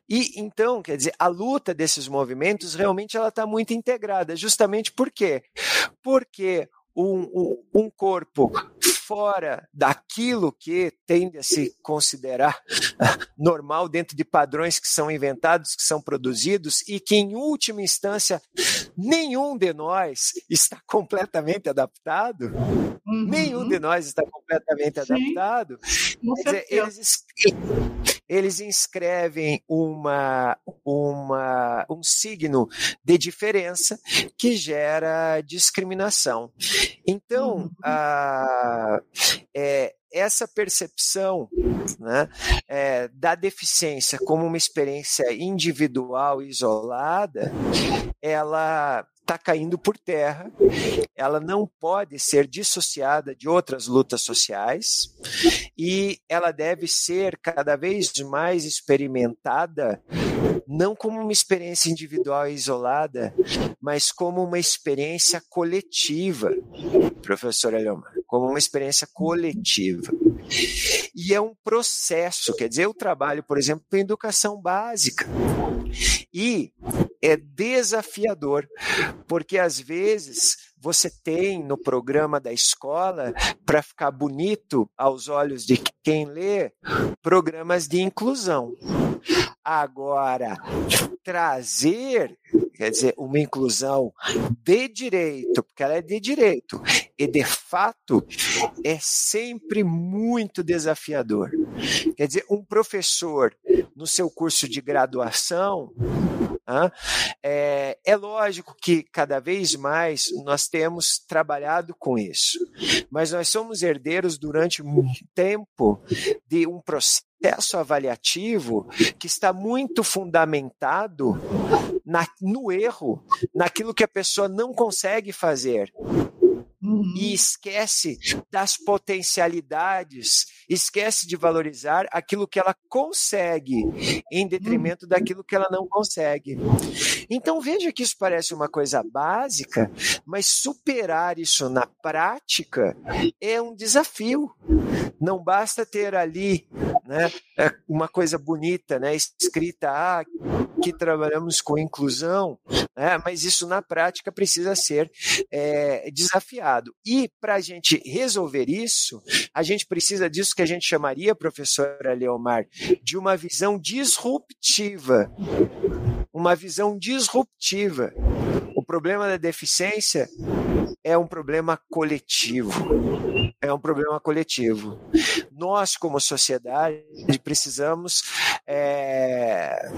E então, quer dizer, a luta desses movimentos realmente ela está muito integrada, justamente por quê? Porque um, um, um corpo fora daquilo que tende a se considerar normal dentro de padrões que são inventados, que são produzidos e que, em última instância, nenhum de nós está completamente adaptado. Uhum. Nenhum de nós está completamente Sim. adaptado. Dizer, eles, eles inscrevem uma, uma, um signo de diferença que gera discriminação. Então, uhum. a, é, essa percepção né, é, da deficiência como uma experiência individual isolada, ela está caindo por terra, ela não pode ser dissociada de outras lutas sociais. E ela deve ser cada vez mais experimentada não como uma experiência individual e isolada, mas como uma experiência coletiva, professor Eliomar, como uma experiência coletiva. E é um processo, quer dizer, eu trabalho, por exemplo, com educação básica. E é desafiador, porque às vezes você tem no programa da escola, para ficar bonito aos olhos de quem lê, programas de inclusão. Agora, trazer, quer dizer, uma inclusão de direito, porque ela é de direito, e de fato, é sempre muito desafiador. Quer dizer, um professor no seu curso de graduação, é, é lógico que cada vez mais nós temos trabalhado com isso, mas nós somos herdeiros durante muito tempo de um processo avaliativo que está muito fundamentado na, no erro, naquilo que a pessoa não consegue fazer uhum. e esquece das potencialidades, esquece de valorizar aquilo que ela consegue, em detrimento uhum. daquilo que ela não consegue. Então veja que isso parece uma coisa básica, mas superar isso na prática é um desafio. Não basta ter ali né, uma coisa bonita, né, escrita, ah, que trabalhamos com inclusão, né, mas isso na prática precisa ser é, desafiado. E para a gente resolver isso, a gente precisa disso que a gente chamaria, professora Leomar, de uma visão disruptiva. Uma visão disruptiva. O problema da deficiência é um problema coletivo. É um problema coletivo. Nós, como sociedade, precisamos. É,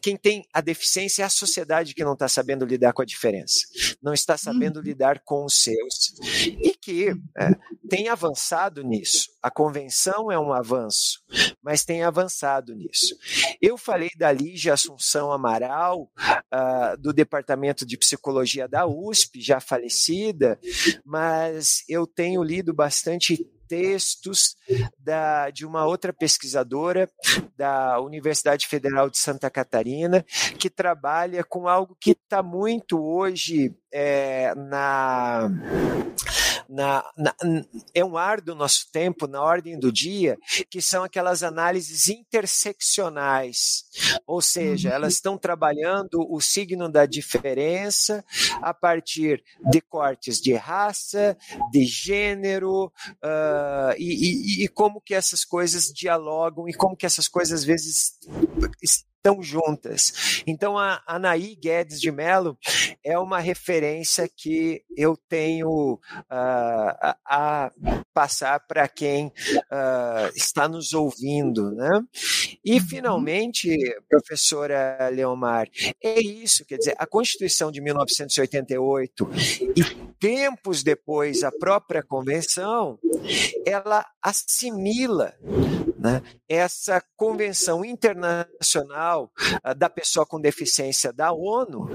quem tem a deficiência é a sociedade que não está sabendo lidar com a diferença, não está sabendo uhum. lidar com os seus. E que é, tem avançado nisso. A convenção é um avanço, mas tem avançado nisso. Eu falei da Lígia Assunção Amaral, uh, do Departamento de Psicologia da USP, já falecida, mas eu tenho lido bastante textos da, de uma outra pesquisadora da Universidade Federal de Santa Catarina, que trabalha com algo que está muito hoje é, na na, na, é um ar do nosso tempo, na ordem do dia, que são aquelas análises interseccionais, ou seja, uhum. elas estão trabalhando o signo da diferença a partir de cortes de raça, de gênero, uh, e, e, e como que essas coisas dialogam e como que essas coisas às vezes estão juntas. Então, a Anaí Guedes de Mello é uma referência que eu tenho uh, a, a, passar para quem uh, está nos ouvindo. Né? E, uhum. finalmente, professora Leomar, é isso, quer dizer, a Constituição de 1988 e tempos depois a própria Convenção, ela assimila né, essa Convenção Internacional uh, da Pessoa com Deficiência da ONU.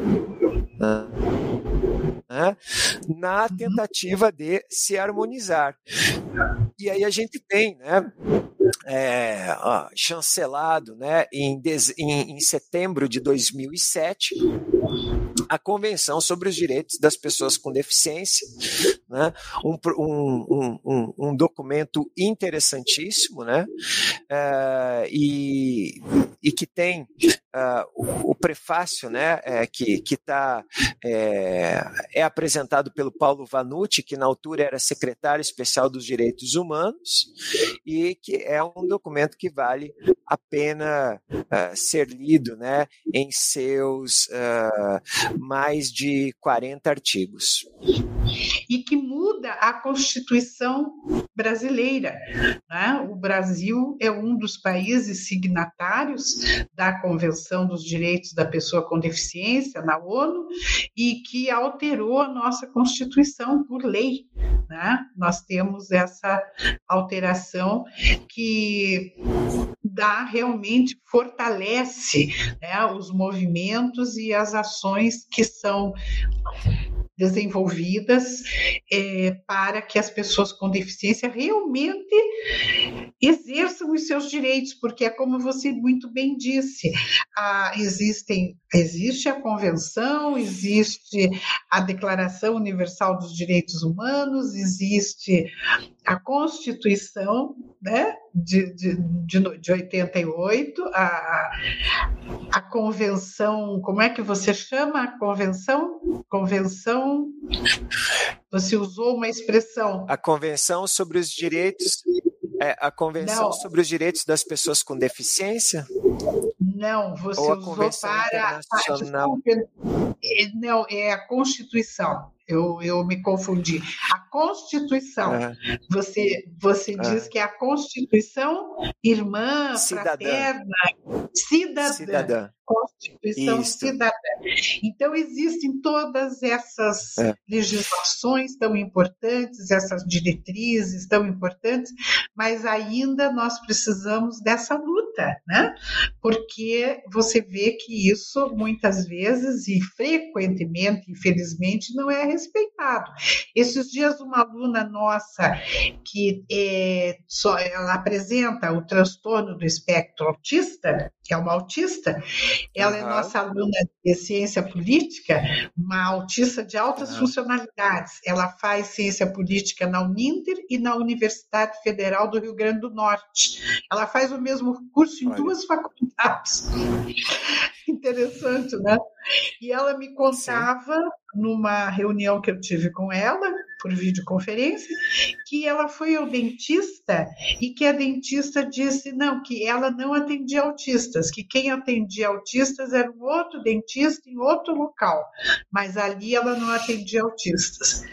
Né, na uhum. tentativa de se harmonizar. E aí a gente tem, né, é, ó, chancelado né, em, em, em setembro de 2007 a Convenção sobre os Direitos das Pessoas com Deficiência, né? um, um, um, um documento interessantíssimo, né? Uh, e, e que tem uh, o, o, prefácio, né? É, que está é, é, apresentado pelo Paulo Vanucci, que na altura era secretário especial dos Direitos Humanos, e que é um documento que vale a pena uh, ser lido, né? Em seus uh, mais de 40 artigos. E que muda a Constituição brasileira. Né? O Brasil é um dos países signatários da Convenção dos Direitos da Pessoa com Deficiência, na ONU, e que alterou a nossa Constituição por lei. Né? Nós temos essa alteração que dá realmente fortalece né, os movimentos e as ações que são desenvolvidas é, para que as pessoas com deficiência realmente exerçam os seus direitos, porque é como você muito bem disse, existem, existe a Convenção, existe a Declaração Universal dos Direitos Humanos, existe a Constituição né, de, de, de, de 88, a, a Convenção, como é que você chama a Convenção? Convenção. Você usou uma expressão. A Convenção sobre os Direitos. É, a Convenção Não. sobre os Direitos das Pessoas com Deficiência? Não, você Ou a usou para. Internacional. Não, é a Constituição eu, eu me confundi. A Constituição, uhum. você, você uhum. diz que é a Constituição irmã, cidadã. fraterna, cidadã. cidadã. Constituição Isso. cidadã. Então, existem todas essas é. legislações tão importantes, essas diretrizes tão importantes, mas ainda nós precisamos dessa luta, né? Porque você vê que isso muitas vezes e frequentemente, infelizmente, não é respeitado. Esses dias, uma aluna nossa que é, só, ela apresenta o transtorno do espectro autista, que é uma autista, ela uhum. é nossa aluna de ciência política, uma autista de altas uhum. funcionalidades. Ela faz ciência política na Uninter e na Universidade Federal do Rio Grande do Norte. Ela faz o mesmo curso em Olha. duas faculdades. Interessante, né? E ela me contava Sim. numa reunião que eu tive com ela, por videoconferência, que ela foi ao dentista e que a dentista disse não, que ela não atendia autistas, que quem atendia autistas era um outro dentista em outro local, mas ali ela não atendia autistas.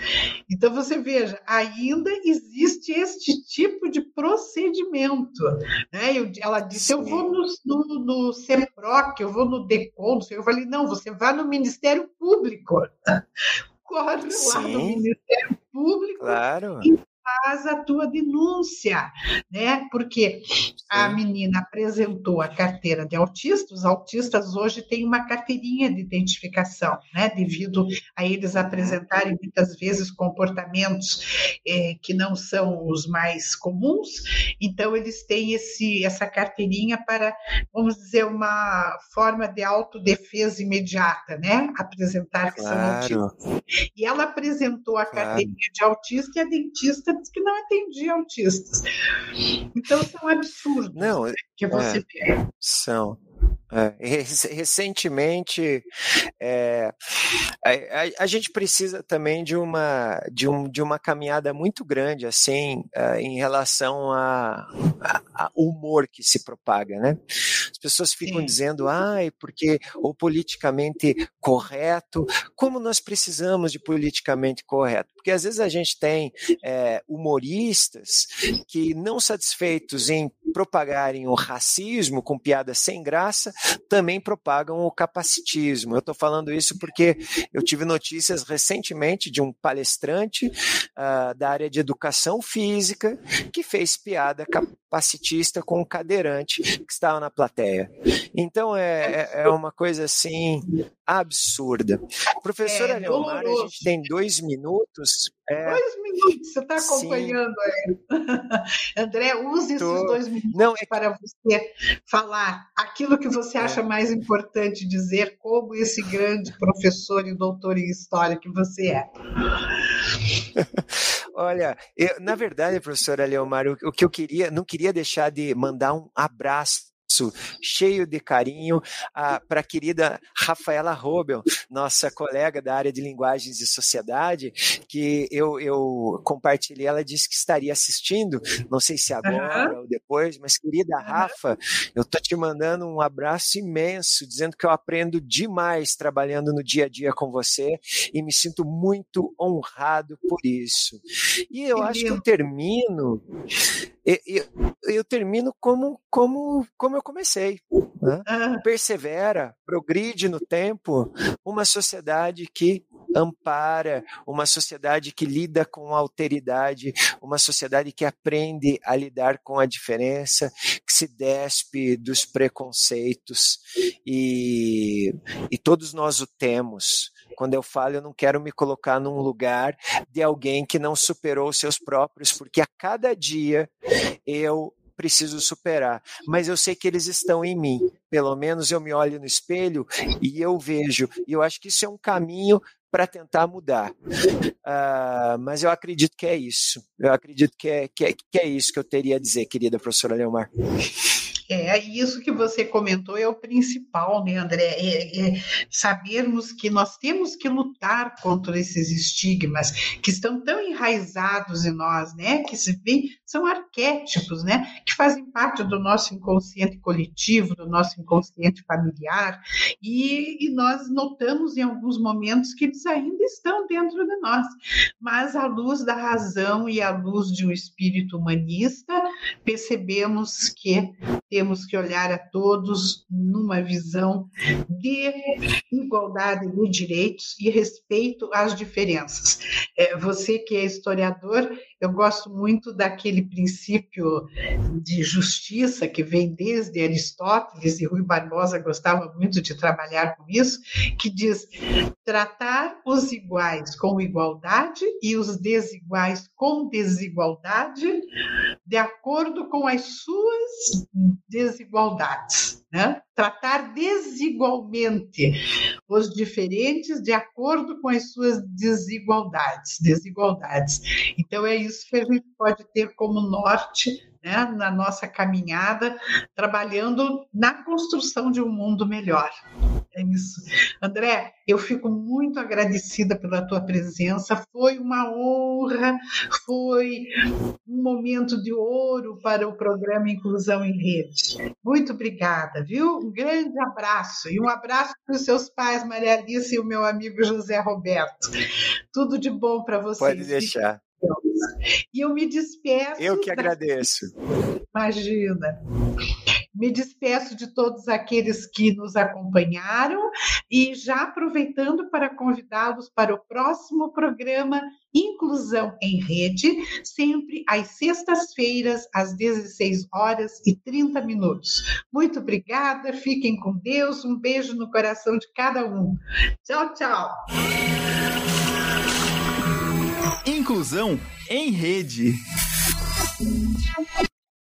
Então você veja, ainda existe este tipo de procedimento. Né? Eu, ela disse: Sim. eu vou no, no, no CEPROC, eu vou no DECON, eu falei, não, você vai no Ministério Público corre Sim. lá no Ministério Público claro. e faz a tua denúncia, né? Porque a menina apresentou a carteira de autista, os autistas hoje têm uma carteirinha de identificação, né? Devido a eles apresentarem muitas vezes comportamentos é, que não são os mais comuns, então eles têm esse, essa carteirinha para, vamos dizer, uma forma de autodefesa imediata, né? Apresentar que claro. são autistas. E ela apresentou a claro. carteirinha de autista e a dentista que não atendia autistas. Então são absurdos não, que você é, vê. São. É, recentemente, é, a, a, gente precisa também de uma, de, um, de uma caminhada muito grande, assim, uh, em relação ao humor que se propaga, né? As pessoas ficam Sim. dizendo, ai, porque o politicamente correto, como nós precisamos de politicamente correto? Porque às vezes a gente tem é, humoristas que, não satisfeitos em propagarem o racismo com piadas sem graça, também propagam o capacitismo. Eu estou falando isso porque eu tive notícias recentemente de um palestrante uh, da área de educação física que fez piada capacitista com um cadeirante que estava na plateia. Então é, é, é uma coisa assim absurda. Professora é, Leomar, a gente tem dois minutos. É... Dois minutos, você está acompanhando aí. André, use Tô... esses dois minutos Não, é... para você falar aquilo que você acha é. mais importante dizer, como esse grande professor e doutor em história que você é. Olha, eu, na verdade, professora Leomar, o, o que eu queria, não queria deixar de mandar um abraço abraço cheio de carinho para a querida Rafaela Robel, nossa colega da área de linguagens e sociedade, que eu, eu compartilhei, ela disse que estaria assistindo, não sei se agora uhum. ou depois, mas querida. Rafa, eu estou te mandando um abraço imenso, dizendo que eu aprendo demais trabalhando no dia a dia com você e me sinto muito honrado por isso. E eu acho que eu termino eu, eu, termino como, como, como eu comecei. Né? Ah. Persevera, progride no tempo, uma sociedade que ampara, uma sociedade que lida com a alteridade, uma sociedade que aprende a lidar com a diferença, que se despe dos preconceitos e, e todos nós o temos. Quando eu falo, eu não quero me colocar num lugar de alguém que não superou seus próprios, porque a cada dia eu preciso superar, mas eu sei que eles estão em mim. Pelo menos eu me olho no espelho e eu vejo. E eu acho que isso é um caminho para tentar mudar. Uh, mas eu acredito que é isso. Eu acredito que é, que, é, que é isso que eu teria a dizer, querida professora Leomar. É, isso que você comentou é o principal, né, André? É, é sabermos que nós temos que lutar contra esses estigmas que estão tão enraizados em nós, né? Que se vê, são arquétipos, né? Que fazem parte do nosso inconsciente coletivo, do nosso inconsciente familiar, e, e nós notamos em alguns momentos que eles ainda estão dentro de nós. Mas à luz da razão e à luz de um espírito humanista, percebemos que temos que olhar a todos numa visão de igualdade de direitos e respeito às diferenças. É, você que é historiador, eu gosto muito daquele princípio de justiça que vem desde Aristóteles, e Rui Barbosa gostava muito de trabalhar com isso, que diz tratar os iguais com igualdade e os desiguais com desigualdade, de acordo com as suas desigualdades. Né? Tratar desigualmente os diferentes de acordo com as suas desigualdades. desigualdades. Então, é isso que a gente pode ter como norte né, na nossa caminhada, trabalhando na construção de um mundo melhor. É isso. André, eu fico muito agradecida pela tua presença. Foi uma honra, foi um momento de ouro para o programa Inclusão em Rede. Muito obrigada, viu? Um grande abraço e um abraço para os seus pais, Maria Alice e o meu amigo José Roberto. Tudo de bom para vocês. Pode deixar. E eu me despeço. Eu que agradeço. Imagina. Me despeço de todos aqueles que nos acompanharam e já aproveitando para convidá-los para o próximo programa Inclusão em Rede, sempre às sextas-feiras, às 16 horas e 30 minutos. Muito obrigada, fiquem com Deus, um beijo no coração de cada um. Tchau, tchau. Inclusão em Rede.